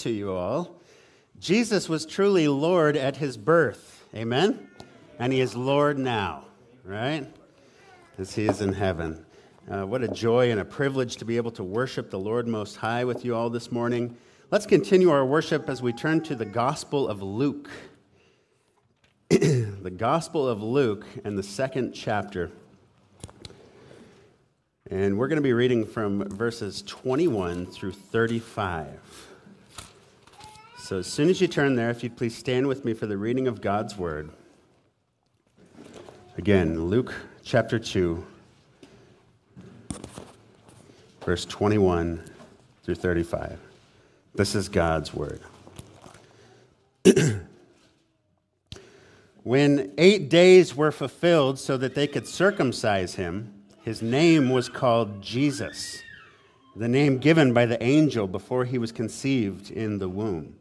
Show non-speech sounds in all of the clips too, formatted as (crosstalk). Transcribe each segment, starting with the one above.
to you all. Jesus was truly Lord at his birth. Amen? And he is Lord now, right? As he is in heaven. Uh, what a joy and a privilege to be able to worship the Lord Most High with you all this morning. Let's continue our worship as we turn to the Gospel of Luke. (clears throat) the Gospel of Luke and the second chapter. And we're going to be reading from verses 21 through 35. So, as soon as you turn there, if you'd please stand with me for the reading of God's Word. Again, Luke chapter 2, verse 21 through 35. This is God's Word. (clears throat) when eight days were fulfilled so that they could circumcise him, his name was called Jesus, the name given by the angel before he was conceived in the womb.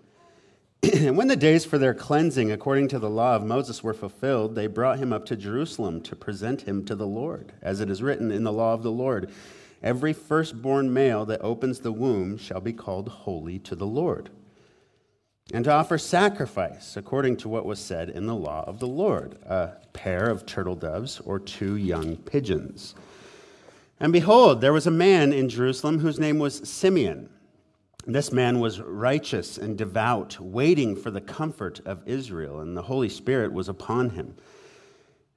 And (clears throat) when the days for their cleansing according to the law of Moses were fulfilled, they brought him up to Jerusalem to present him to the Lord, as it is written in the law of the Lord Every firstborn male that opens the womb shall be called holy to the Lord. And to offer sacrifice according to what was said in the law of the Lord a pair of turtle doves or two young pigeons. And behold, there was a man in Jerusalem whose name was Simeon. This man was righteous and devout, waiting for the comfort of Israel, and the Holy Spirit was upon him.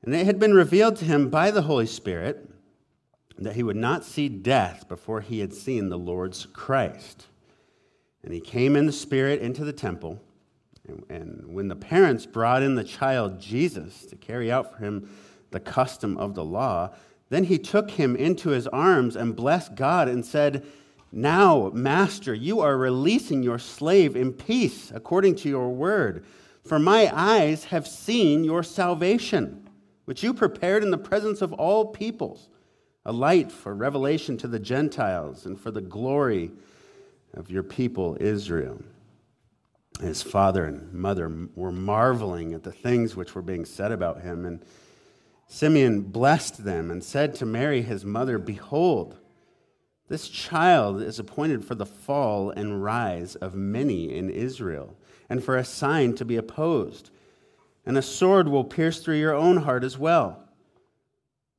And it had been revealed to him by the Holy Spirit that he would not see death before he had seen the Lord's Christ. And he came in the Spirit into the temple. And when the parents brought in the child Jesus to carry out for him the custom of the law, then he took him into his arms and blessed God and said, Now, Master, you are releasing your slave in peace according to your word. For my eyes have seen your salvation, which you prepared in the presence of all peoples, a light for revelation to the Gentiles and for the glory of your people Israel. His father and mother were marveling at the things which were being said about him. And Simeon blessed them and said to Mary, his mother, Behold, this child is appointed for the fall and rise of many in Israel, and for a sign to be opposed. And a sword will pierce through your own heart as well,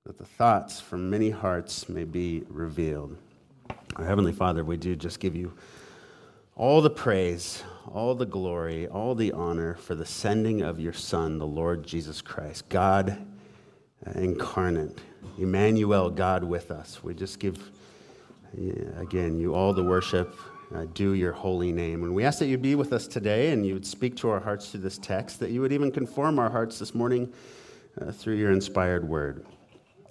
that the thoughts from many hearts may be revealed. Our Heavenly Father, we do just give you all the praise, all the glory, all the honor for the sending of your Son, the Lord Jesus Christ, God incarnate, Emmanuel, God with us. We just give, again, you all the worship, uh, do your holy name. And we ask that you'd be with us today and you would speak to our hearts through this text, that you would even conform our hearts this morning uh, through your inspired word.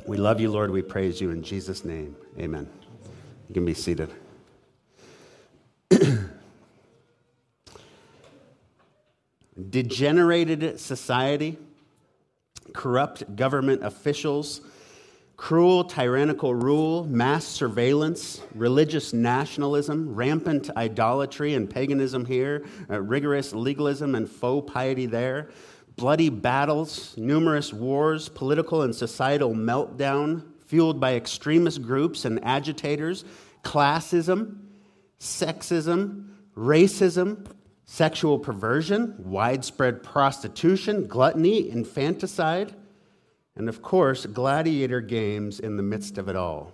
We love you, Lord. We praise you in Jesus' name. Amen. You can be seated. (clears throat) Degenerated society corrupt government officials, cruel tyrannical rule, mass surveillance, religious nationalism, rampant idolatry and paganism here, uh, rigorous legalism and faux piety there, bloody battles, numerous wars, political and societal meltdown fueled by extremist groups and agitators, classism, sexism, racism, sexual perversion, widespread prostitution, gluttony, infanticide, and of course, gladiator games in the midst of it all.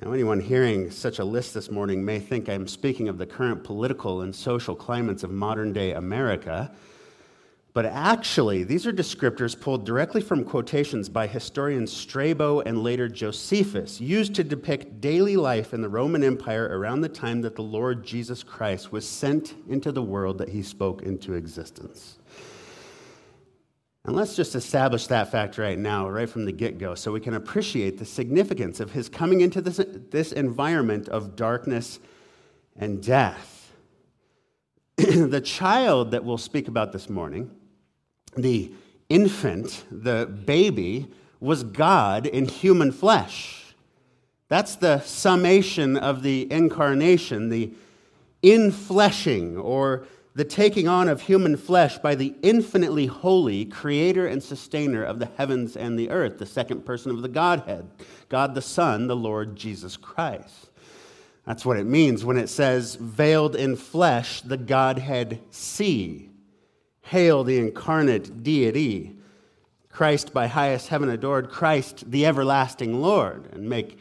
Now, anyone hearing such a list this morning may think I'm speaking of the current political and social climates of modern day America. But actually, these are descriptors pulled directly from quotations by historians Strabo and later Josephus, used to depict daily life in the Roman Empire around the time that the Lord Jesus Christ was sent into the world that he spoke into existence. And let's just establish that fact right now, right from the get go, so we can appreciate the significance of his coming into this, this environment of darkness and death. (clears throat) the child that we'll speak about this morning the infant, the baby, was God in human flesh. That's the summation of the incarnation, the infleshing or the taking on of human flesh by the infinitely holy creator and sustainer of the heavens and the earth, the second person of the Godhead, God the Son, the Lord Jesus Christ. That's what it means when it says, veiled in flesh, the Godhead see. Hail the incarnate deity. Christ by highest heaven adored, Christ the everlasting Lord. And make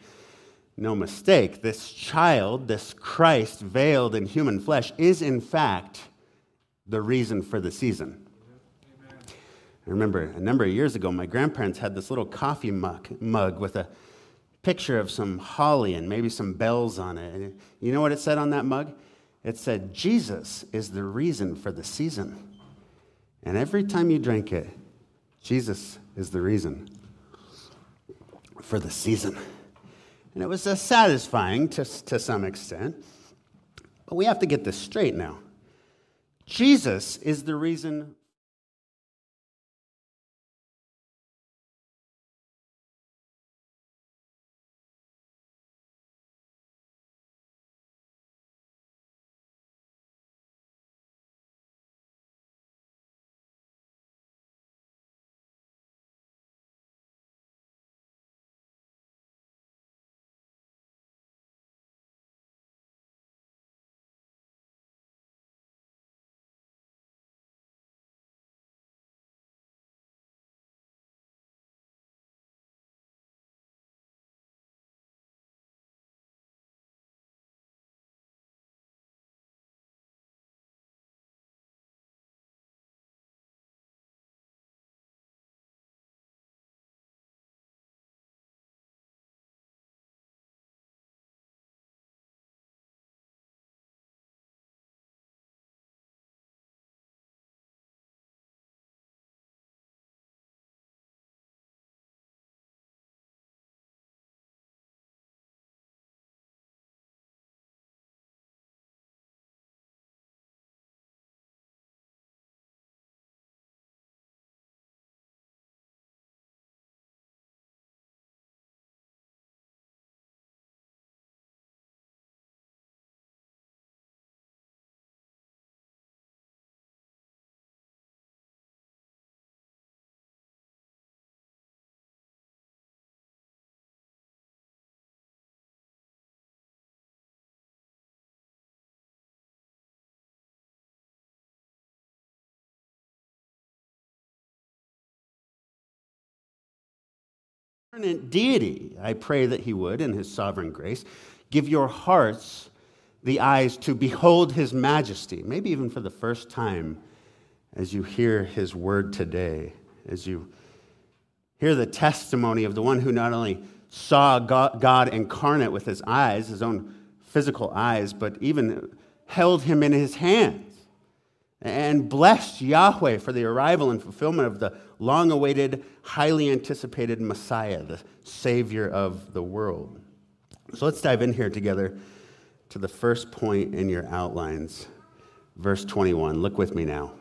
no mistake, this child, this Christ veiled in human flesh, is in fact the reason for the season. I remember a number of years ago, my grandparents had this little coffee mug, mug with a picture of some holly and maybe some bells on it. And you know what it said on that mug? It said, Jesus is the reason for the season. And every time you drink it, Jesus is the reason for the season. And it was uh, satisfying to, to some extent. But we have to get this straight now. Jesus is the reason deity, I pray that he would, in his sovereign grace, give your hearts the eyes to behold his majesty, maybe even for the first time as you hear his word today, as you hear the testimony of the one who not only saw God, incarnate with his eyes, his own physical eyes, but even held him in his hands and blessed Yahweh for the arrival and fulfillment of the long awaited, highly anticipated Messiah, the Savior of the world. So let's dive in here together to the first point in your outlines, verse 21. Look with me now.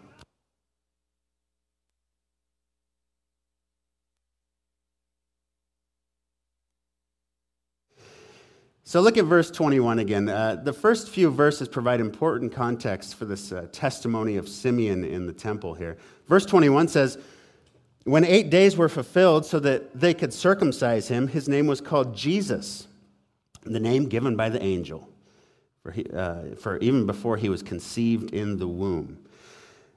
So look at verse 21 again. Uh, the first few verses provide important context for this uh, testimony of Simeon in the temple here. Verse 21 says, When eight days were fulfilled so that they could circumcise him, his name was called Jesus, the name given by the angel, for, he, uh, for even before he was conceived in the womb.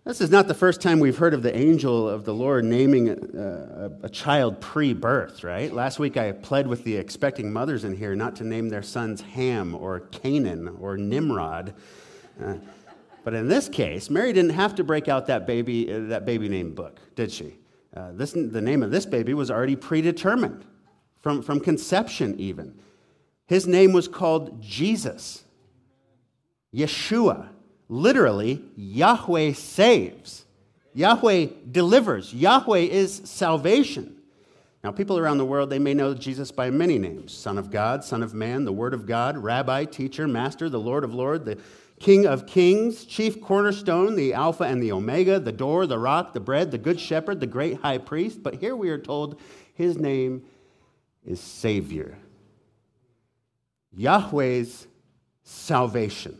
This is not the first time we've heard of the angel of the Lord naming a, a, a child pre birth, right? Last week I pled with the expecting mothers in here not to name their sons Ham or Canaan or Nimrod. Uh, but in this case, Mary didn't have to break out that baby, uh, that baby name book, did she? Uh, this, the name of this baby was already predetermined from, from conception, even. His name was called Jesus, Yeshua literally, Yahweh saves. Yahweh delivers. Yahweh is salvation. Now, people around the world, they may know Jesus by many names Son of God, Son of Man, the Word of God, Rabbi, Teacher, Master, the Lord of Lords, the King of Kings, Chief Cornerstone, the Alpha and the Omega, the Door, the Rock, the Bread, the Good Shepherd, the Great High Priest. But here we are told his name is Savior. Yahweh's salvation.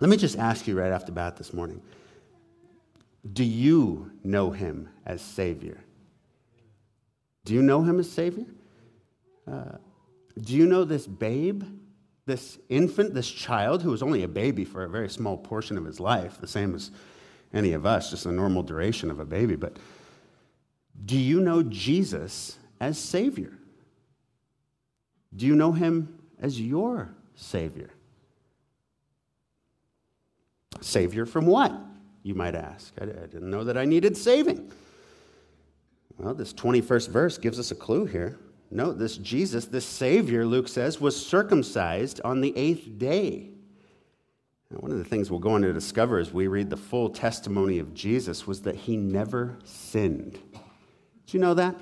Let me just ask you right off the bat this morning do you know him as Savior? Do you know him as Savior? Uh, do you know this babe this infant, this child, who was only a baby for a very small portion of his life, the same as any of us, just the normal duration of a baby. But do you know Jesus as Savior? Do you know him as your Savior? Savior from what? You might ask. I, didn't know that I needed saving. Well, this 21st verse gives us a clue here. Note this Jesus, this Savior, Luke says, was circumcised on the eighth day. Now, one of the things we'll go on to discover as we read the full testimony of Jesus was that he never sinned. Did you know that?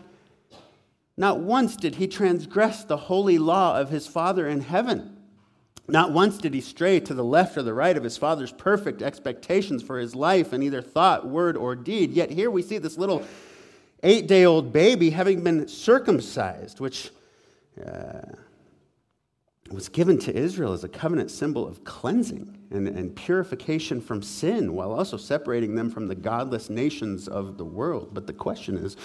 Not once did he transgress the holy law of his Father in heaven. Not once did he stray to the left or the right of his Father's perfect expectations for his life in either thought, word, or deed. Yet here we see this little eight day old baby having been circumcised, which uh, was given to Israel as a covenant symbol of cleansing and, and purification from sin, while also separating them from the godless nations of the world. But the question is,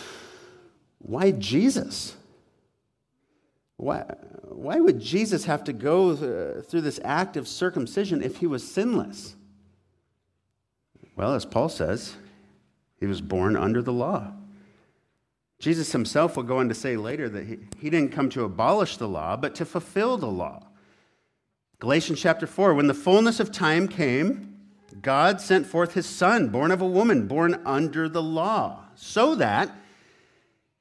why Jesus? Why, why would Jesus have to go uh, through this act of circumcision if he was sinless? Well, as Paul says, he was born under the law. Jesus himself will go on to say later that he, he didn't come to abolish the law, but to fulfill the law. Galatians chapter 4 When the fullness of time came, God sent forth his son, born of a woman, born under the law, so that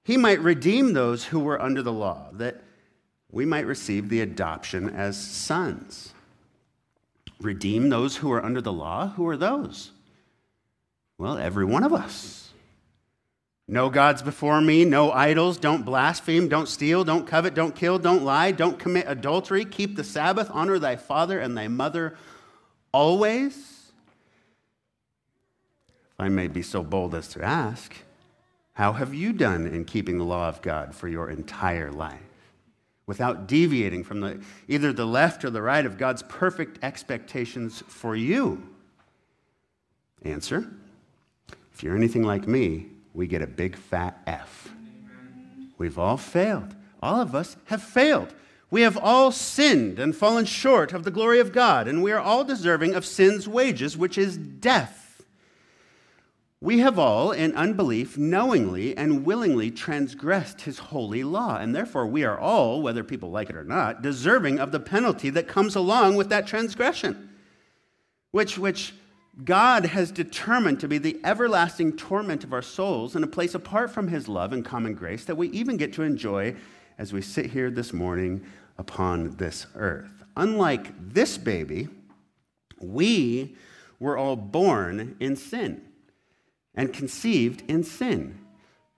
he might redeem those who were under the law, that we might receive the adoption as sons. Redeem those who are under the law? Who are those? Well, every one of us. No gods before me, no idols, don't blaspheme, don't steal, don't covet, don't kill, don't lie, don't commit adultery, keep the Sabbath, honor thy father and thy mother always. If I may be so bold as to ask, how have you done in keeping the law of God for your entire life? Without deviating from the, either the left or the right of God's perfect expectations for you? Answer If you're anything like me, we get a big fat F. We've all failed. All of us have failed. We have all sinned and fallen short of the glory of God, and we are all deserving of sin's wages, which is death. We have all, in unbelief, knowingly and willingly transgressed his holy law, and therefore we are all, whether people like it or not, deserving of the penalty that comes along with that transgression, which, which God has determined to be the everlasting torment of our souls in a place apart from his love and common grace that we even get to enjoy as we sit here this morning upon this earth. Unlike this baby, we were all born in sin and conceived in sin.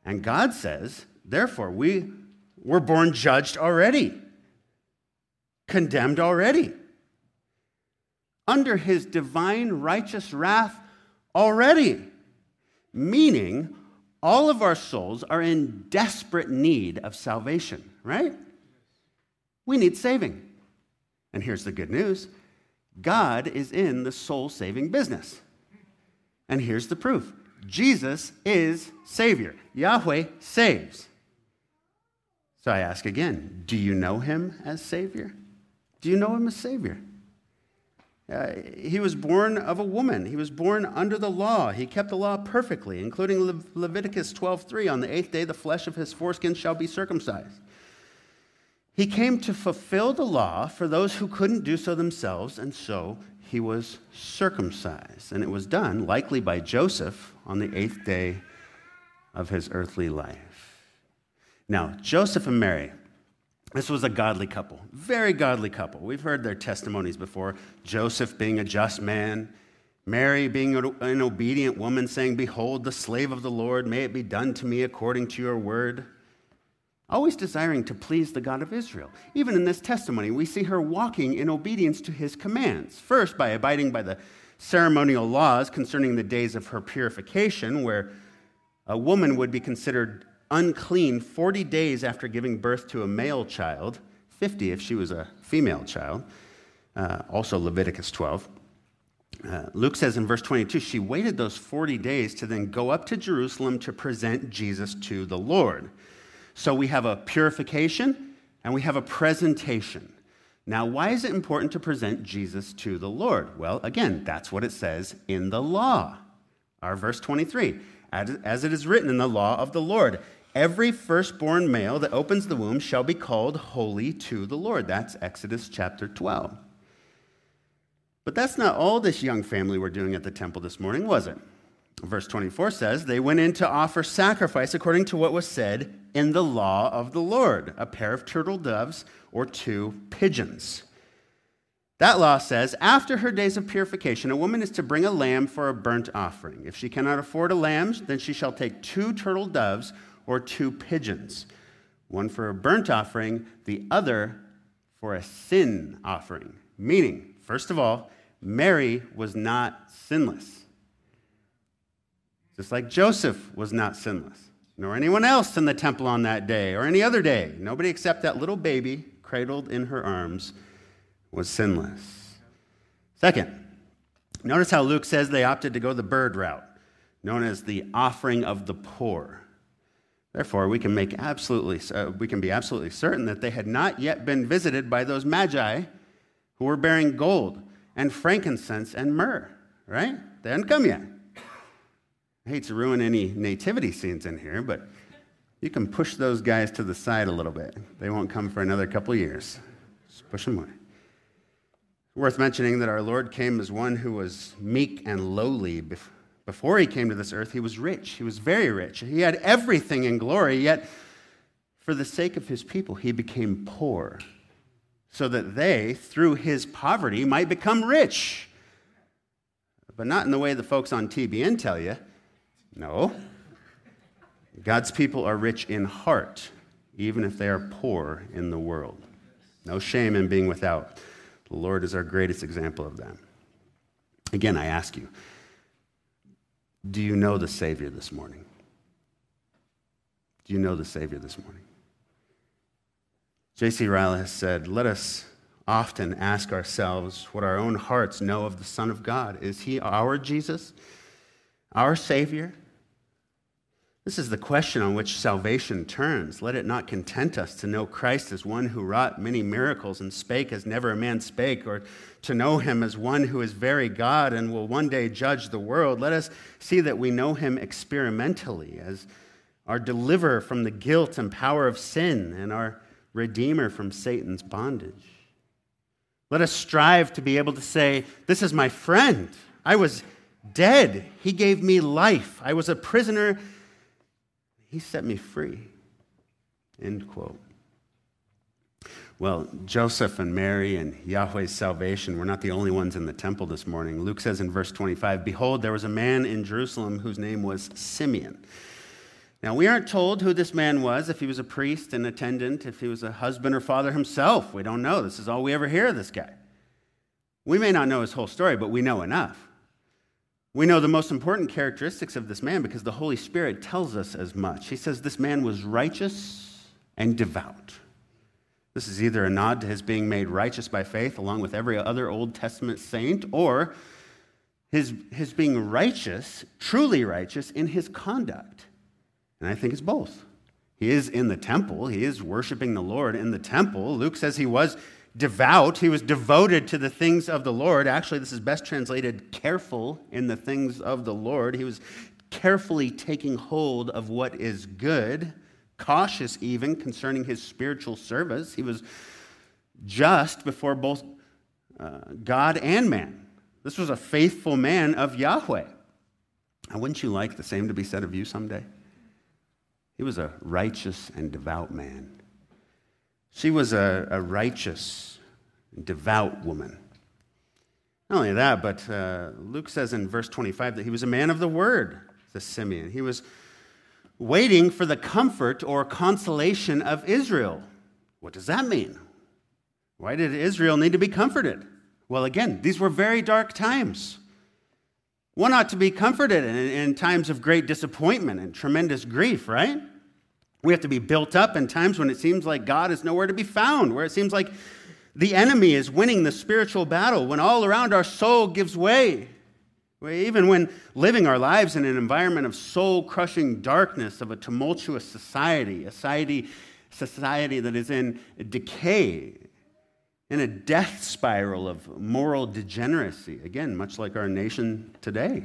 And God says, therefore, we were born judged already, condemned already, under his divine righteous wrath already. Meaning, all of our souls are in desperate need of salvation, right? We need saving. And here's the good news God is in the soul saving business. And here's the proof Jesus is Savior. Yahweh saves. So I ask again do you know him as Savior? Do you know him as Savior? Uh, he was born of a woman. He was born under the law. He kept the law perfectly, including Le- Leviticus 12:3. On the eighth day, the flesh of his foreskin shall be circumcised. He came to fulfill the law for those who couldn't do so themselves, and so he was circumcised. And it was done, likely by Joseph, on the eighth day of his earthly life. Now, Joseph and Mary, this was a godly couple, very godly couple. We've heard their testimonies before. Joseph being a just man, Mary being an obedient woman, saying, Behold, the slave of the Lord, may it be done to me according to your word always desiring to please the God of Israel. Even in this testimony, we see her walking in obedience to his commands. First, by abiding by the ceremonial laws concerning the days of her purification, where a woman would be considered unclean 40 days after giving birth to a male child, 50 if she was a female child. Uh, also, Leviticus 12. Uh, Luke says in verse 22 she waited those 40 days to then go up to Jerusalem to present Jesus to the Lord. So we have a purification and we have a presentation. Now, why is it important to present Jesus to the Lord? Well, again, that's what it says in the law. Our verse 23 As it is written in the law of the Lord, every firstborn male that opens the womb shall be called holy to the Lord. That's Exodus chapter 12. But that's not all this young family were doing at the temple this morning, was it? Verse 24 says, They went in to offer sacrifice according to what was said in the law of the Lord a pair of turtle doves or two pigeons. That law says, after her days of purification, a woman is to bring a lamb for a burnt offering. If she cannot afford a lamb, then she shall take two turtle doves or two pigeons, one for a burnt offering, the other for a sin offering. Meaning, first of all, Mary was not sinless. Just like Joseph was not sinless, nor anyone else in the temple on that day or any other day. Nobody except that little baby cradled in her arms was sinless. Second, notice how Luke says they opted to go the bird route, known as the offering of the poor. Therefore, we can, make absolutely, uh, we can be absolutely certain that they had not yet been visited by those magi who were bearing gold and frankincense and myrrh, right? They hadn't come yet. I hate to ruin any nativity scenes in here, but you can push those guys to the side a little bit. They won't come for another couple years. Just push them away. Worth mentioning that our Lord came as one who was meek and lowly. Before he came to this earth, he was rich. He was very rich. He had everything in glory, yet, for the sake of his people, he became poor so that they, through his poverty, might become rich. But not in the way the folks on TBN tell you. No. God's people are rich in heart, even if they are poor in the world. No shame in being without. The Lord is our greatest example of that. Again, I ask you do you know the Savior this morning? Do you know the Savior this morning? J.C. Ryle has said, Let us often ask ourselves what our own hearts know of the Son of God. Is he our Jesus, our Savior? This is the question on which salvation turns. Let it not content us to know Christ as one who wrought many miracles and spake as never a man spake, or to know him as one who is very God and will one day judge the world. Let us see that we know him experimentally as our deliverer from the guilt and power of sin and our Redeemer from Satan's bondage. Let us strive to be able to say, This is my friend. I was dead. He gave me life. I was a prisoner. He set me free. End quote. Well, Joseph and Mary and Yahweh's salvation were not the only ones in the temple this morning. Luke says in verse 25 Behold, there was a man in Jerusalem whose name was Simeon. Now, we aren't told who this man was, if he was a priest, an attendant, if he was a husband or father himself. We don't know. This is all we ever hear of this guy. We may not know his whole story, but we know enough. We know the most important characteristics of this man because the Holy Spirit tells us as much. He says this man was righteous and devout. This is either a nod to his being made righteous by faith, along with every other Old Testament saint, or his, his being righteous, truly righteous, in his conduct. And I think it's both. He is in the temple, he is worshiping the Lord in the temple. Luke says he was devout, he was devoted to the things of the Lord. Actually, this is best translated careful in the things of the Lord. He was carefully taking hold of what is good, cautious even concerning his spiritual service. He was just before both uh, God and man. This was a faithful man of Yahweh. And wouldn't you like the same to be said of you someday? He was a righteous and devout man. She was a, a righteous, devout woman. Not only that, but uh, Luke says in verse 25 that he was a man of the word, the Simeon. He was waiting for the comfort or consolation of Israel. What does that mean? Why did Israel need to be comforted? Well, again, these were very dark times. One ought to be comforted in, in, times of great disappointment and tremendous grief, right? We have to be built up in times when it seems like God is nowhere to be found, where it seems like the enemy is winning the spiritual battle, when all around our soul gives way. Even when living our lives in an environment of soul crushing darkness, of a tumultuous society, a society, society that is in decay, in a death spiral of moral degeneracy, again, much like our nation today.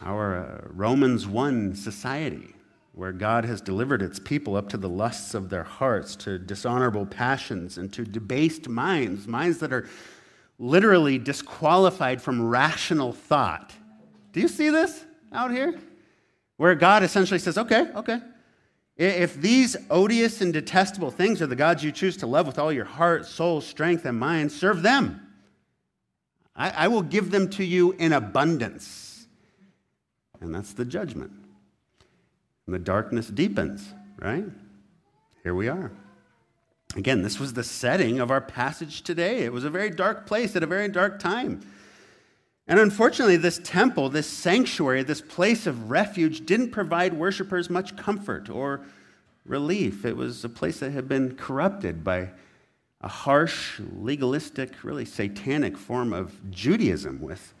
Our uh, Romans 1 society, where God has delivered its people up to the lusts of their hearts, to dishonorable passions, and to debased minds, minds that are literally disqualified from rational thought. Do you see this out here? Where God essentially says, okay, okay, if these odious and detestable things are the gods you choose to love with all your heart, soul, strength, and mind, serve them. I, I will give them to you in abundance. And that's the judgment. And the darkness deepens, right? Here we are. Again, this was the setting of our passage today. It was a very dark place at a very dark time. And unfortunately, this temple, this sanctuary, this place of refuge didn't provide worshipers much comfort or relief. It was a place that had been corrupted by a harsh, legalistic, really satanic form of Judaism, with,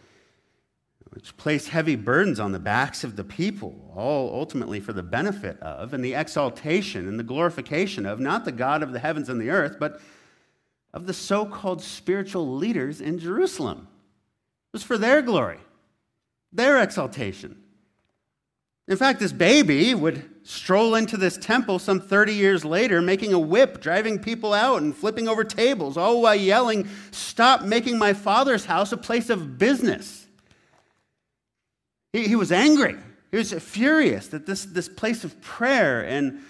which placed heavy burdens on the backs of the people, all ultimately for the benefit of and the exaltation and the glorification of not the God of the heavens and the earth, but of the so called spiritual leaders in Jerusalem It was for their glory, their exaltation. In fact, this baby would stroll into this temple some 30 years later, making a whip, driving people out, and flipping over tables, all while yelling, Stop making my father's house a place of business. He, he was angry. He was furious that this, this place of prayer and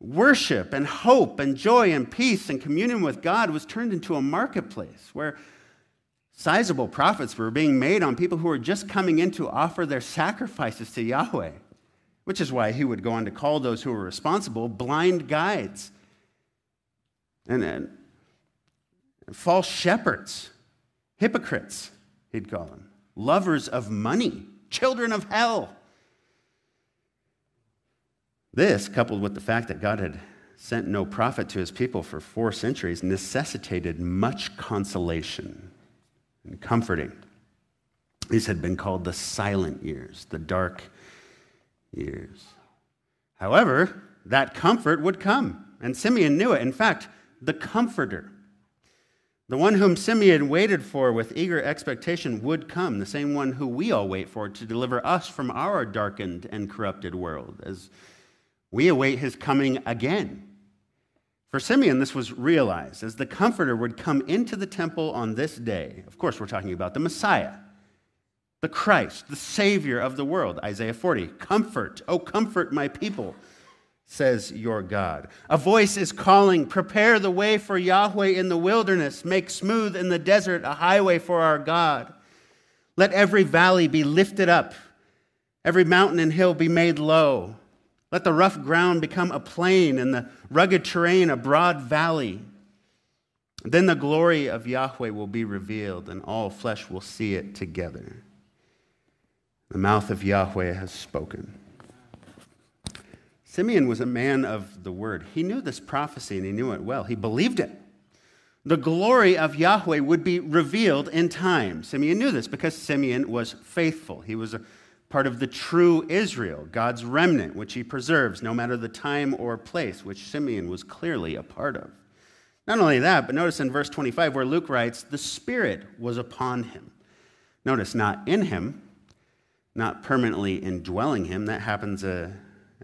worship and hope and joy and peace and communion with God was turned into a marketplace where Sizable profits were being made on people who were just coming in to offer their sacrifices to Yahweh, which is why he would go on to call those who were responsible blind guides and, and false shepherds, hypocrites, he'd call them, lovers of money, children of hell. This, coupled with the fact that God had sent no prophet to his people for four centuries, necessitated much consolation and comforting. These had been called the silent years, the dark years. However, that comfort would come, and Simeon knew it. In fact, the Comforter, the one whom Simeon waited for with eager expectation, would come, the same one who we all wait for to deliver us from our darkened and corrupted world, as we await his coming again. For Simeon, this was realized as the Comforter would come into the temple on this day. Of course, we're talking about the Messiah, the Christ, the Savior of the world. Isaiah 40 Comfort, oh, comfort my people, says your God. A voice is calling, Prepare the way for Yahweh in the wilderness, make smooth in the desert a highway for our God. Let every valley be lifted up, every mountain and hill be made low. Let the rough ground become a plain and the rugged terrain a broad valley. Then the glory of Yahweh will be revealed, and all flesh will see it together. The mouth of Yahweh has spoken. Simeon was a man of the word. He knew this prophecy and he knew it well. He believed it. The glory of Yahweh would be revealed in time. Simeon knew this because Simeon was faithful. He was a part of the true Israel, God's remnant, which he preserves no matter the time or place, which Simeon was clearly a part of. Not only that, but notice in verse 25 where Luke writes, the Spirit was upon him. Notice, not in him, not permanently indwelling him. That happens uh,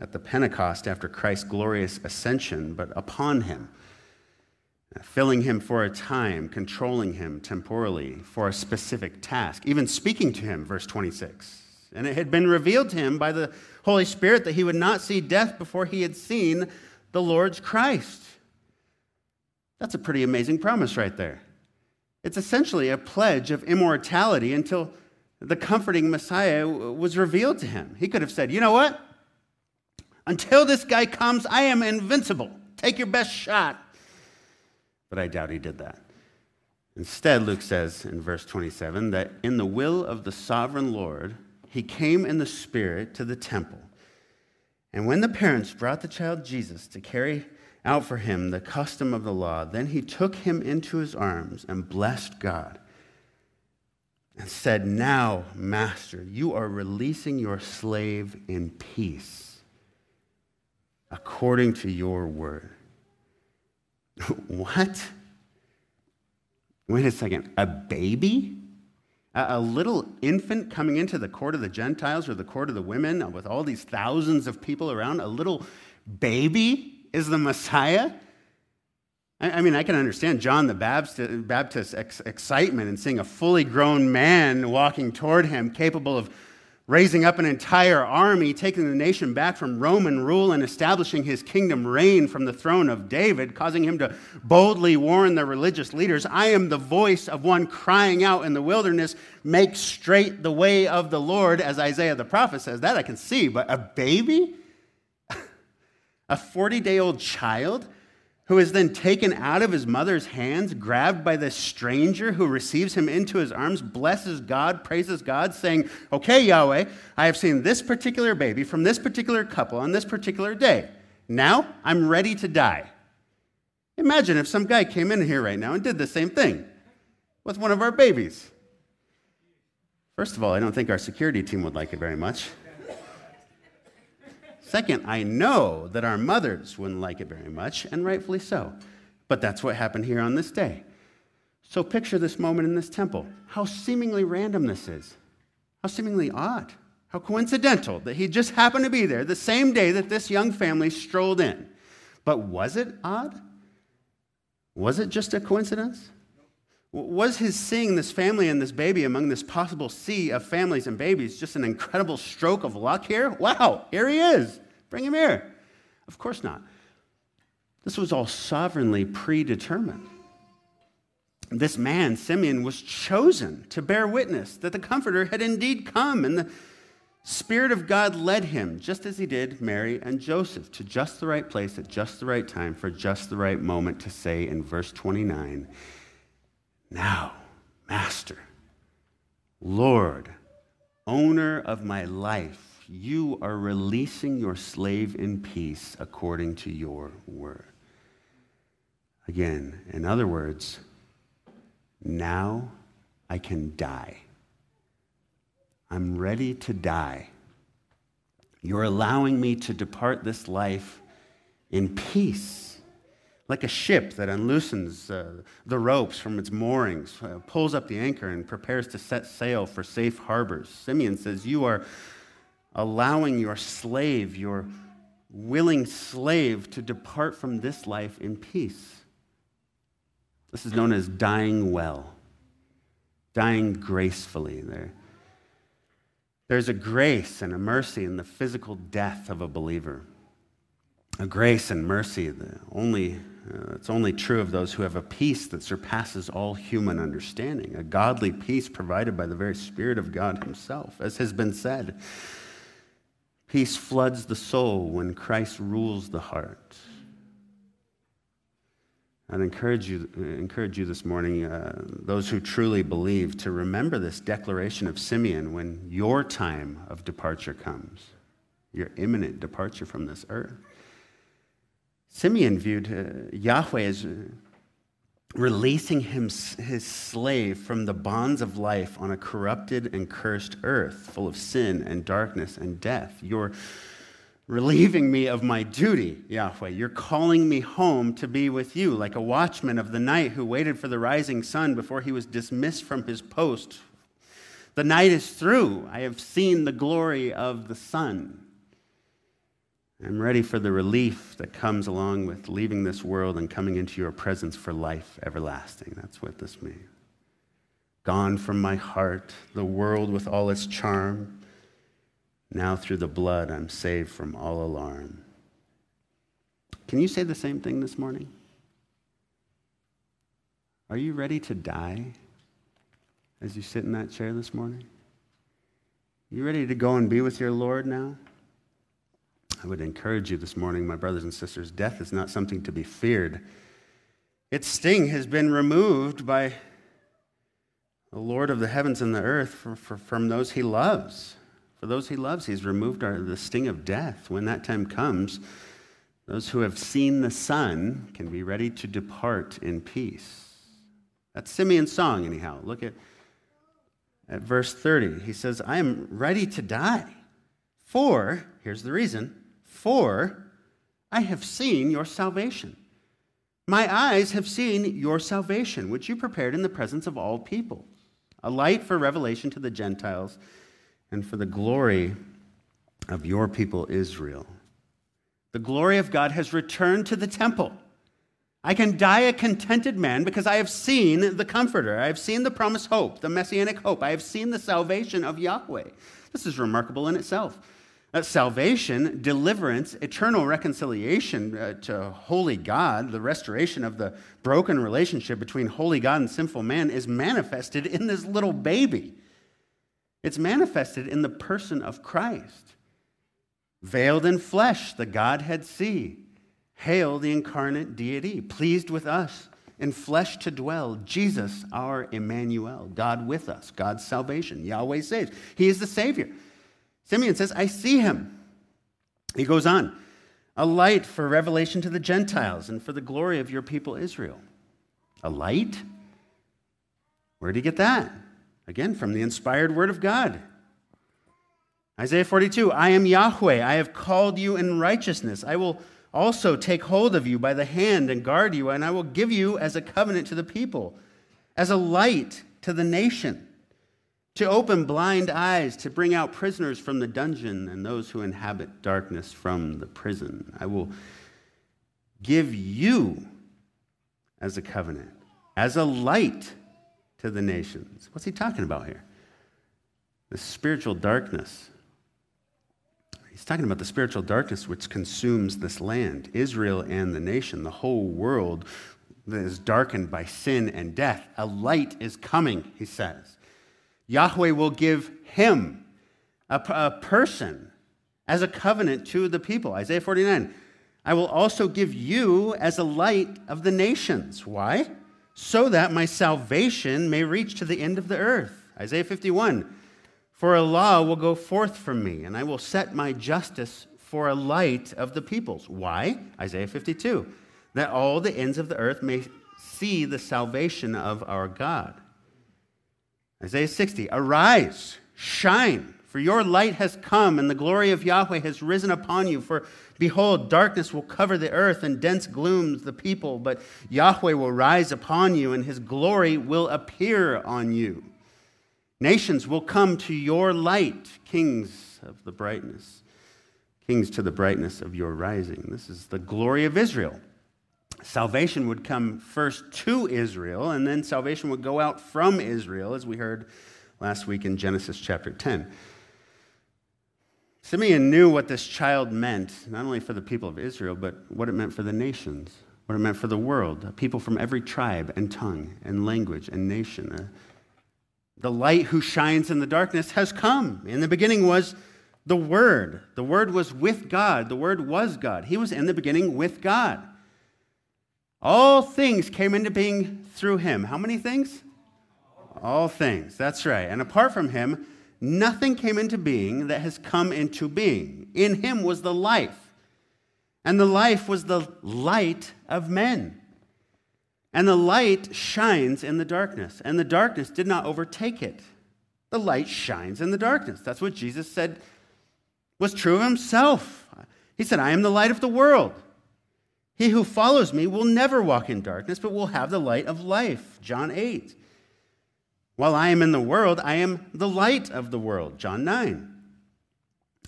at the Pentecost after Christ's glorious ascension, but upon him, filling him for a time, controlling him temporally for a specific task, even speaking to him, verse 26. And it had been revealed to him by the Holy Spirit that he would not see death before he had seen the Lord's Christ. That's a pretty amazing promise right there. It's essentially a pledge of immortality until the comforting Messiah was revealed to him. He could have said, You know what? Until this guy comes, I am invincible. Take your best shot. But I doubt he did that. Instead, Luke says in verse 27 that in the will of the sovereign Lord, he came in the Spirit to the temple. And when the parents brought the child Jesus to carry out for him the custom of the law, then he took him into his arms and blessed God and said, Now, Master, you are releasing your slave in peace according to your word. (laughs) what? Wait a second, a baby? A little infant coming into the court of the Gentiles or the court of the women uh, with all these thousands of people around? A little baby is the Messiah? I mean, I can understand John the Baptist's excitement in seeing a fully grown man walking toward him, capable of raising up an entire army, taking the nation back from Roman rule and establishing his kingdom reign from the throne of David, causing him to boldly warn the religious leaders I am the voice of one crying out in the wilderness, make straight the way of the Lord, as Isaiah the prophet says. That I can see, but a baby? (laughs) a 40 day old child? Who is then taken out of his mother's hands, grabbed by this stranger who receives him into his arms, blesses God, praises God, saying, Okay, Yahweh, I have seen this particular baby from this particular couple on this particular day. Now I'm ready to die. Imagine if some guy came in here right now and did the same thing with one of our babies. First of all, I don't think our security team would like it very much. Second, I know that our mothers wouldn't like it very much, and rightfully so. But that's what happened here on this day. So picture this moment in this temple. How seemingly random this is. How seemingly odd. How coincidental that he just happened to be there the same day that this young family strolled in. But was it odd? Was it just a coincidence? Was his seeing this family and this baby among this possible sea of families and babies just an incredible stroke of luck here? Wow, here he is. Bring him here. Of course not. This was all sovereignly predetermined. This man, Simeon, was chosen to bear witness that the Comforter had indeed come, and the Spirit of God led him, just as he did Mary and Joseph, to just the right place at just the right time for just the right moment to say in verse 29 now, Master, Lord, owner of my life, you are releasing your slave in peace according to your word. Again, in other words, now I can die. I'm ready to die. You're allowing me to depart this life in peace like a ship that unloosens uh, the ropes from its moorings, uh, pulls up the anchor, and prepares to set sail for safe harbors. Simeon says, You are allowing your slave, your willing slave, to depart from this life in peace. This is known as dying well, dying gracefully. There, there's a grace and a mercy in the physical death of a believer. A grace and mercy, the only uh, it's only true of those who have a peace that surpasses all human understanding, a godly peace provided by the very Spirit of God Himself. As has been said, peace floods the soul when Christ rules the heart. I'd encourage you, encourage you this morning, uh, those who truly believe, to remember this declaration of Simeon when your time of departure comes, your imminent departure from this earth. Simeon viewed uh, Yahweh as uh, releasing him, his slave from the bonds of life on a corrupted and cursed earth full of sin and darkness and death. You're relieving me of my duty, Yahweh. You're calling me home to be with you, like a watchman of the night who waited for the rising sun before he was dismissed from his post. The night is through. I have seen the glory of the sun. I'm ready for the relief that comes along with leaving this world and coming into your presence for life everlasting. That's what this means. Gone from my heart, the world with all its charm. Now through the blood, I'm saved from all alarm. Can you say the same thing this morning? Are you ready to die as you sit in that chair this morning? You ready to go and be with your Lord now? I would encourage you this morning, my brothers and sisters, death is not something to be feared. Its sting has been removed by the Lord of the heavens and the earth for, for, from those he loves. For those he loves, he's removed our, the sting of death. When that time comes, those who have seen the Son can be ready to depart in peace. That's Simeon's song, anyhow. Look at, at verse 30. He says, I am ready to die. For, here's the reason, for I have seen your salvation. My eyes have seen your salvation, which you prepared in the presence of all people, a light for revelation to the Gentiles and for the glory of your people Israel. The glory of God has returned to the temple. I can die a contented man because I have seen the Comforter. I have seen the promised hope, the messianic hope. I have seen the salvation of Yahweh. This is remarkable in itself. Salvation, deliverance, eternal reconciliation uh, to holy God, the restoration of the broken relationship between holy God and sinful man is manifested in this little baby. It's manifested in the person of Christ. Veiled in flesh, the Godhead see. Hail the incarnate deity, pleased with us, in flesh to dwell. Jesus, our Emmanuel, God with us, God's salvation. Yahweh saves. He is the Savior. Simeon says, I see him. He goes on, a light for revelation to the Gentiles and for the glory of your people Israel. A light? Where did he get that? Again, from the inspired word of God. Isaiah 42 I am Yahweh. I have called you in righteousness. I will also take hold of you by the hand and guard you, and I will give you as a covenant to the people, as a light to the nation to open blind eyes, to bring out prisoners from the dungeon and those who inhabit darkness from the prison. I will give you as a covenant, as a light to the nations. What's he talking about here? The spiritual darkness. He's talking about the spiritual darkness which consumes this land, Israel and the nation, the whole world that is darkened by sin and death. A light is coming, he says. Yahweh will give him, a, a person, as a covenant to the people. Isaiah 49. I will also give you as a light of the nations. Why? So that my salvation may reach to the end of the earth. Isaiah 51. For a law will go forth from me, and I will set my justice for a light of the peoples. Why? Isaiah 52. That all the ends of the earth may see the salvation of our God. Isaiah 60, arise, shine, for your light has come, and the glory of Yahweh has risen upon you. For behold, darkness will cover the earth, and dense glooms the people, but Yahweh will rise upon you, and his glory will appear on you. Nations will come to your light, kings of the brightness, kings to the brightness of your rising. This is the glory of Israel salvation would come first to Israel, and then salvation would go out from Israel, as we heard last week in Genesis chapter 10. Simeon knew what this child meant, not only for the people of Israel, but what it meant for the nations, what it meant for the world, people from every tribe and tongue and language and nation. Uh, the light who shines in the darkness has come. In the beginning was the Word. The Word was with God. The Word was God. He was in the beginning with God. All things came into being through him. How many things? All things. That's right. And apart from him, nothing came into being that has come into being. In him was the life, and the life was the light of men. And the light shines in the darkness, and the darkness did not overtake it. The light shines in the darkness. That's what Jesus said was true of himself. He said, I am the light of the world. He who follows me will never walk in darkness, but will have the light of life. John 8. While I am in the world, I am the light of the world. John 9.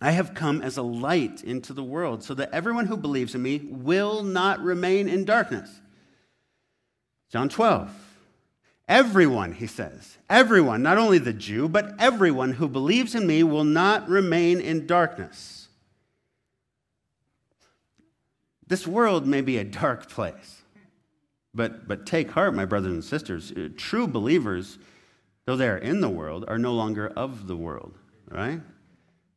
I have come as a light into the world so that everyone who believes in me will not remain in darkness. John 12. Everyone, he says, everyone, not only the Jew, but everyone who believes in me will not remain in darkness. This world may be a dark place, but, but take heart, my brothers and sisters. Uh, true believers, though they are in the world, are no longer of the world, right?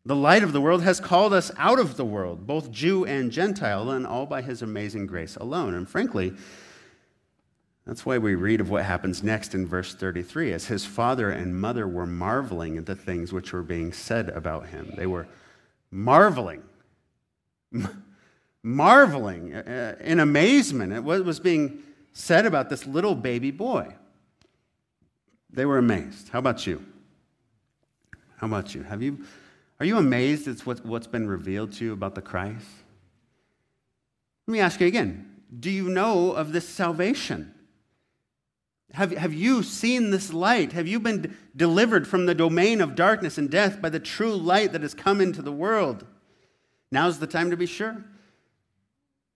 The light of the world has called us out of the world, both Jew and Gentile, and all by his amazing grace alone. And frankly, that's why we read of what happens next in verse 33. As his father and mother were marveling at the things which were being said about him, they were marveling marveling uh, in amazement at what was being said about this little baby boy. They were amazed. How about you? How about you? Have you are you amazed at what, what's been revealed to you about the Christ? Let me ask you again. do you know of this salvation? Have, have you seen this light? Have you been delivered from the domain of darkness and death by the true light that has come into the world? Now's the time to be sure.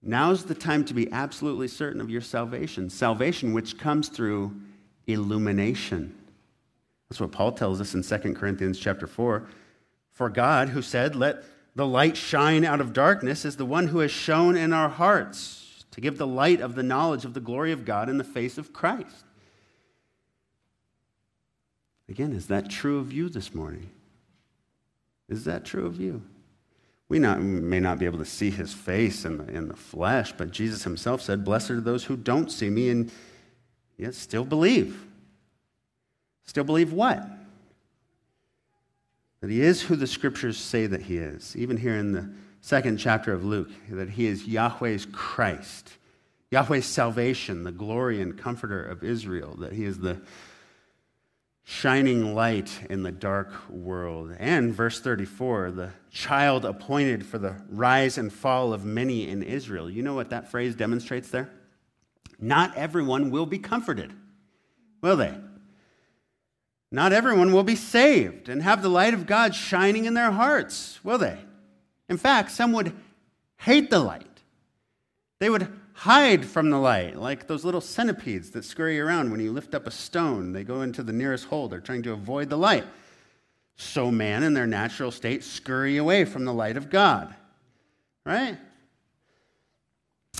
Now's the time to be absolutely certain of your salvation. Salvation which comes through illumination. That's what Paul tells us in 2 Corinthians chapter 4. For God, who said, Let the light shine out of darkness, is the one who has shone in our hearts to give the light of the knowledge of the glory of God in the face of Christ. Again, is that true of you this morning? Is that true of you? We, not, may not be able to see his face in the, in the flesh, but Jesus himself said, Blessed are those who don't see me and yet still believe. Still believe what? That he is who the scriptures say that he is. Even here in the second chapter of Luke, that he is Yahweh's Christ, Yahweh's salvation, the glory and comforter of Israel, that he is the shining light in the dark world. And verse 34, the child appointed for the rise and fall of many in Israel. You know what that phrase demonstrates there? Not everyone will be comforted, will they? Not everyone will be saved and have the light of God shining in their hearts, will they? In fact, some would hate the light. They would hide from the light, like those little centipedes that scurry around when you lift up a stone. They go into the nearest hole, they're trying to avoid the light. So, man, in their natural state, scurry away from the light of God. Right?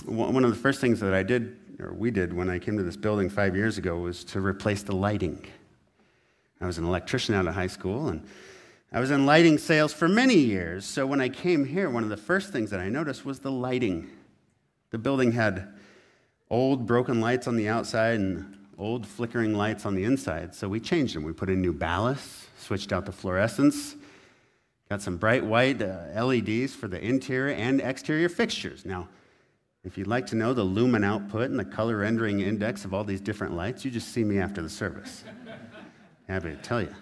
One of the first things that I did, or we did, when I came to this building five years ago was to replace the lighting. I was an electrician out of high school, and I was in lighting sales for many years. So, when I came here, one of the first things that I noticed was the lighting the building had old broken lights on the outside and old flickering lights on the inside. So we changed them. We put in new ballasts, switched out the fluorescents, got some bright white uh, LEDs for the interior and exterior fixtures. Now, if you'd like to know the lumen output and the color rendering index of all these different lights, you just see me after the service. (laughs) Happy to tell you.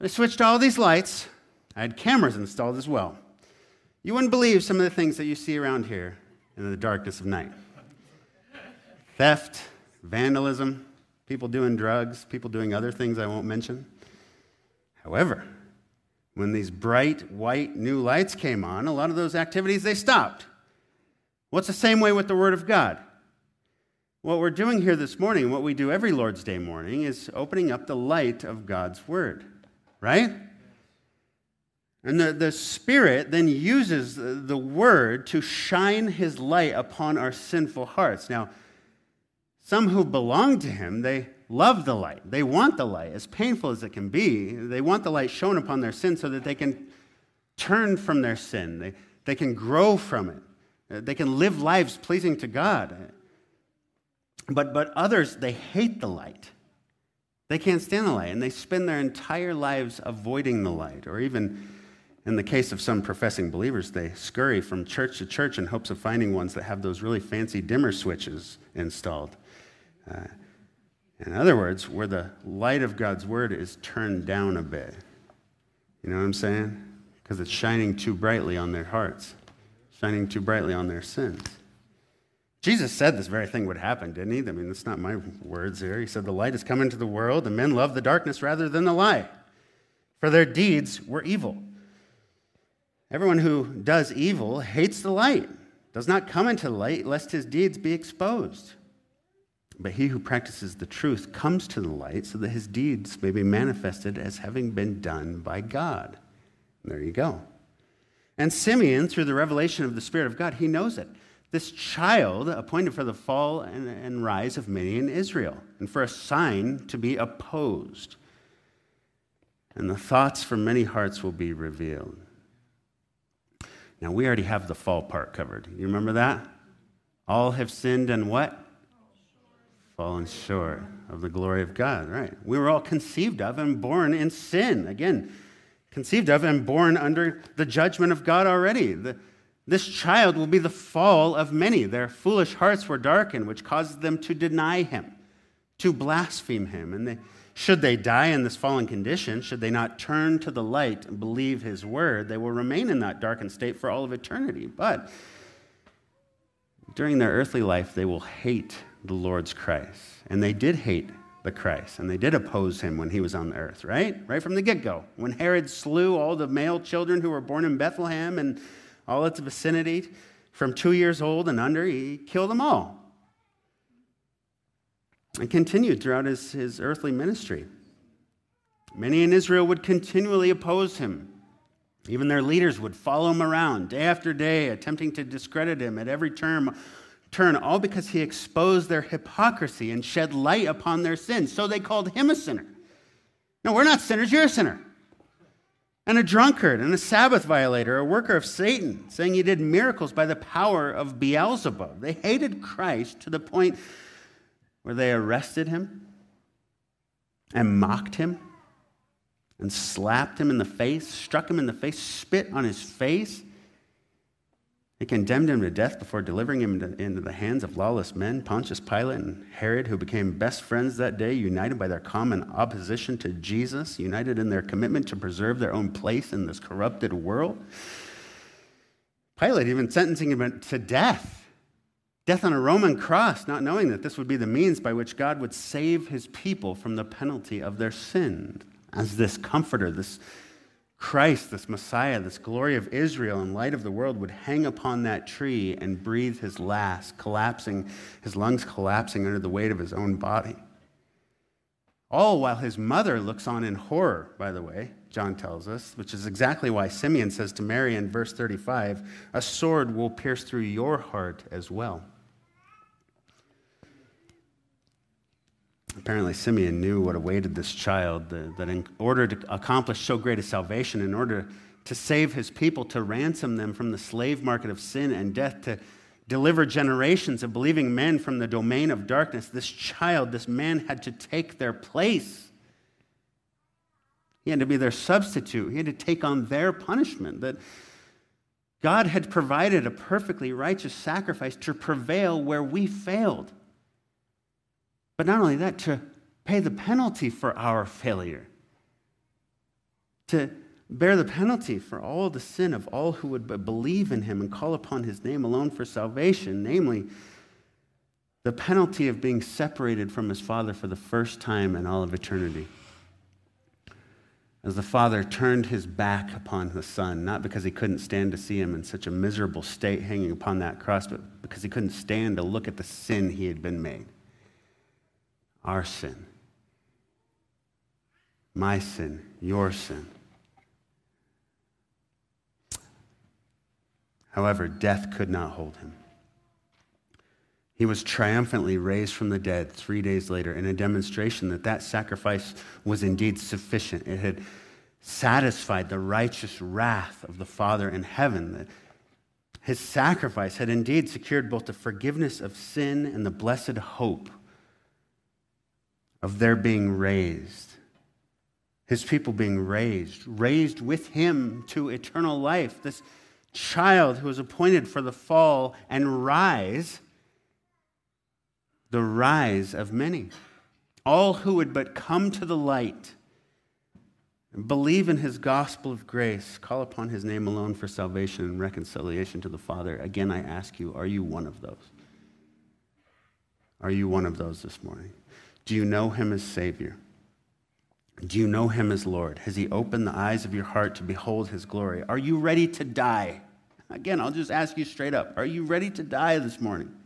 I switched all these lights. I had cameras installed as well. You wouldn't believe some of the things that you see around here in the darkness of night. Theft, vandalism, people doing drugs, people doing other things I won't mention. However, when these bright white new lights came on, a lot of those activities they stopped. What's the same way with the word of God? What we're doing here this morning, what we do every Lord's Day morning is opening up the light of God's word, right? And the, the Spirit then uses the, the Word to shine His light upon our sinful hearts. Now, some who belong to Him, they love the light. They want the light, as painful as it can be. They want the light shown upon their sin so that they can turn from their sin, they, they can grow from it, uh, they can live lives pleasing to God. But, but others, they hate the light. They can't stand the light, and they spend their entire lives avoiding the light or even in the case of some professing believers, they scurry from church to church in hopes of finding ones that have those really fancy dimmer switches installed. Uh, in other words, where the light of God's word is turned down a bit. You know what I'm saying? Because it's shining too brightly on their hearts, shining too brightly on their sins. Jesus said this very thing would happen, didn't he? I mean, that's not my words here. He said, The light has come into the world, and men love the darkness rather than the light, for their deeds were evil. Everyone who does evil hates the light, does not come into the light, lest his deeds be exposed. But he who practices the truth comes to the light so that his deeds may be manifested as having been done by God. And there you go. And Simeon, through the revelation of the Spirit of God, he knows it. This child appointed for the fall and, and rise of many in Israel, and for a sign to be opposed. And the thoughts from many hearts will be revealed. Now, we already have the fall part covered. You remember that? All have sinned and what? Fallen short of the glory of God, right? We were all conceived of and born in sin. Again, conceived of and born under the judgment of God already. The, this child will be the fall of many. Their foolish hearts were darkened, which caused them to deny him, to blaspheme him. And they, should they die in this fallen condition, should they not turn to the light and believe his word, they will remain in that darkened state for all of eternity. But during their earthly life, they will hate the Lord's Christ. And they did hate the Christ, and they did oppose him when he was on the earth, right? Right from the get go. When Herod slew all the male children who were born in Bethlehem and all its vicinity from two years old and under, he killed them all. And continued throughout his, his earthly ministry. Many in Israel would continually oppose him. Even their leaders would follow him around day after day, attempting to discredit him at every turn, turn, all because he exposed their hypocrisy and shed light upon their sins. So they called him a sinner. No, we're not sinners, you're a sinner. And a drunkard, and a Sabbath violator, a worker of Satan, saying he did miracles by the power of Beelzebub. They hated Christ to the point where they arrested him and mocked him and slapped him in the face, struck him in the face, spit on his face. They condemned him to death before delivering him into, the hands of lawless men, Pontius Pilate and Herod, who became best friends that day, united by their common opposition to Jesus, united in their commitment to preserve their own place in this corrupted world. Pilate even sentencing him to death, death on a Roman cross, not knowing that this would be the means by which God would save his people from the penalty of their sin. As this comforter, this Christ, this Messiah, this glory of Israel and light of the world would hang upon that tree and breathe his last, collapsing, his lungs collapsing under the weight of his own body. All while his mother looks on in horror, by the way, John tells us, which is exactly why Simeon says to Mary in verse 35 a sword will pierce through your heart as well. Apparently, Simeon knew what awaited this child, that in order to accomplish so great a salvation, in order to save his people, to ransom them from the slave market of sin and death, to deliver generations of believing men from the domain of darkness, this child, this man had to take their place. He had to be their substitute. He had to take on their punishment. That God had provided a perfectly righteous sacrifice to prevail where we failed. But not only that, to pay the penalty for our failure, to bear the penalty for all the sin of all who would believe in him and call upon his name alone for salvation, namely, the penalty of being separated from his Father for the first time in all of eternity. As the Father turned his back upon the Son, not because he couldn't stand to see him in such a miserable state hanging upon that cross, but because he couldn't stand to look at the sin he had been made our sin. My sin, your sin. However, death could not hold him. He was triumphantly raised from the dead three days later in a demonstration that that sacrifice was indeed sufficient. It had satisfied the righteous wrath of the Father in heaven. That his sacrifice had indeed secured both the forgiveness of sin and the blessed hope of their being raised. His people being raised, raised with him to eternal life. This child who was appointed for the fall and rise, the rise of many. All who would but come to the light and believe in his gospel of grace, call upon his name alone for salvation and reconciliation to the Father. Again, I ask you, are you one of those? Are you one of those this morning? Do you know him as Savior? Do you know him as Lord? Has he opened the eyes of your heart to behold his glory? Are you ready to die? Again, I'll just ask you straight up. Are you ready to die this morning?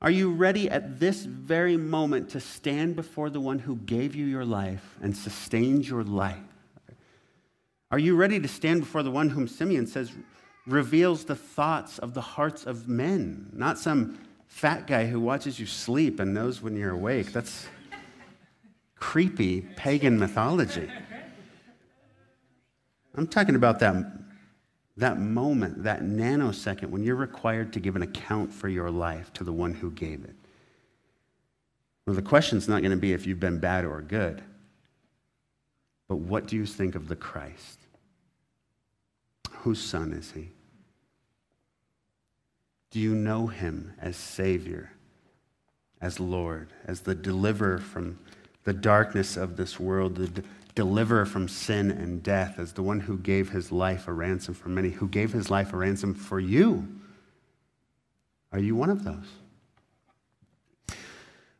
Are you ready at this very moment to stand before the one who gave you your life and sustained your life? Are you ready to stand before the one whom Simeon says reveals the thoughts of the hearts of men, not some fat guy who watches you sleep and knows when you're awake. That's creepy pagan mythology. I'm talking about that, that moment, that nanosecond when you're required to give an account for your life to the one who gave it. Well, the question's not going to be if you've been bad or good, but what do you think of the Christ? Whose son is he? Do you know him as Savior, as Lord, as the deliverer from the darkness of this world, the d- deliverer from sin and death, as the one who gave his life a ransom for many, who gave his life a ransom for you? Are you one of those?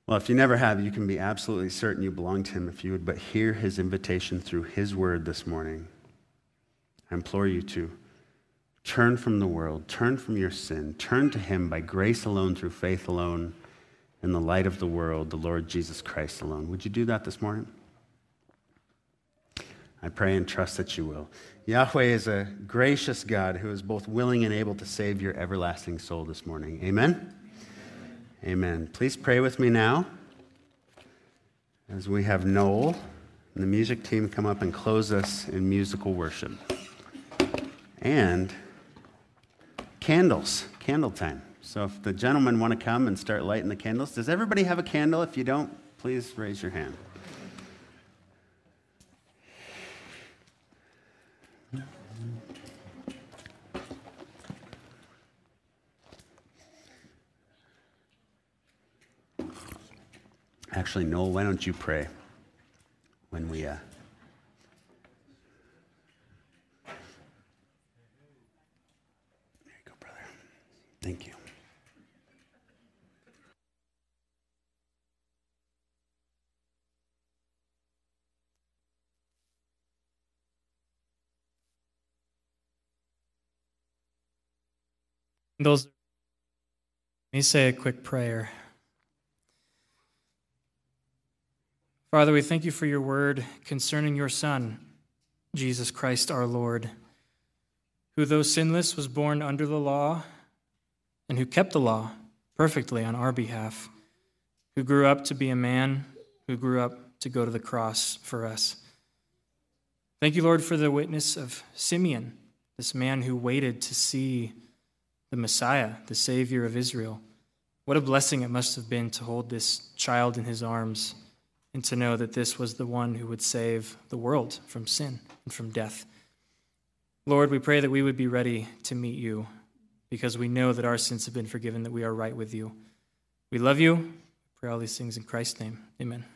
Well, if you never have, you can be absolutely certain you belong to Him if you would but hear His invitation through His word this morning. I implore you to turn from the world, turn from your sin, turn to Him by grace alone, through faith alone, in the light of the world, the Lord Jesus Christ alone. Would you do that this morning? I pray and trust that you will. Yahweh is a gracious God who is both willing and able to save your everlasting soul this morning. Amen? Amen. Please pray with me now as we have Noel and the music team come up and close us in musical worship. And candles, candle time. So if the gentlemen want to come and start lighting the candles, does everybody have a candle? If you don't, please raise your hand. Actually, Noel, why don't you pray when we. Uh... There you go, brother. Thank you. Those, let me say a quick prayer. Father, we thank you for your word concerning your Son, Jesus Christ our Lord, who, though sinless, was born under the law, and who kept the law perfectly on our behalf, who grew up to be a man, who grew up to go to the cross for us. Thank you, Lord, for the witness of Simeon, this man who waited to see the Messiah, the Savior of Israel. What a blessing it must have been to hold this child in his arms and to know that this was the one who would save the world from sin and from death. Lord, we pray that we would be ready to meet you because we know that our sins have been forgiven, that we are right with you. We love you. Pray all these things in Christ's name. Amen.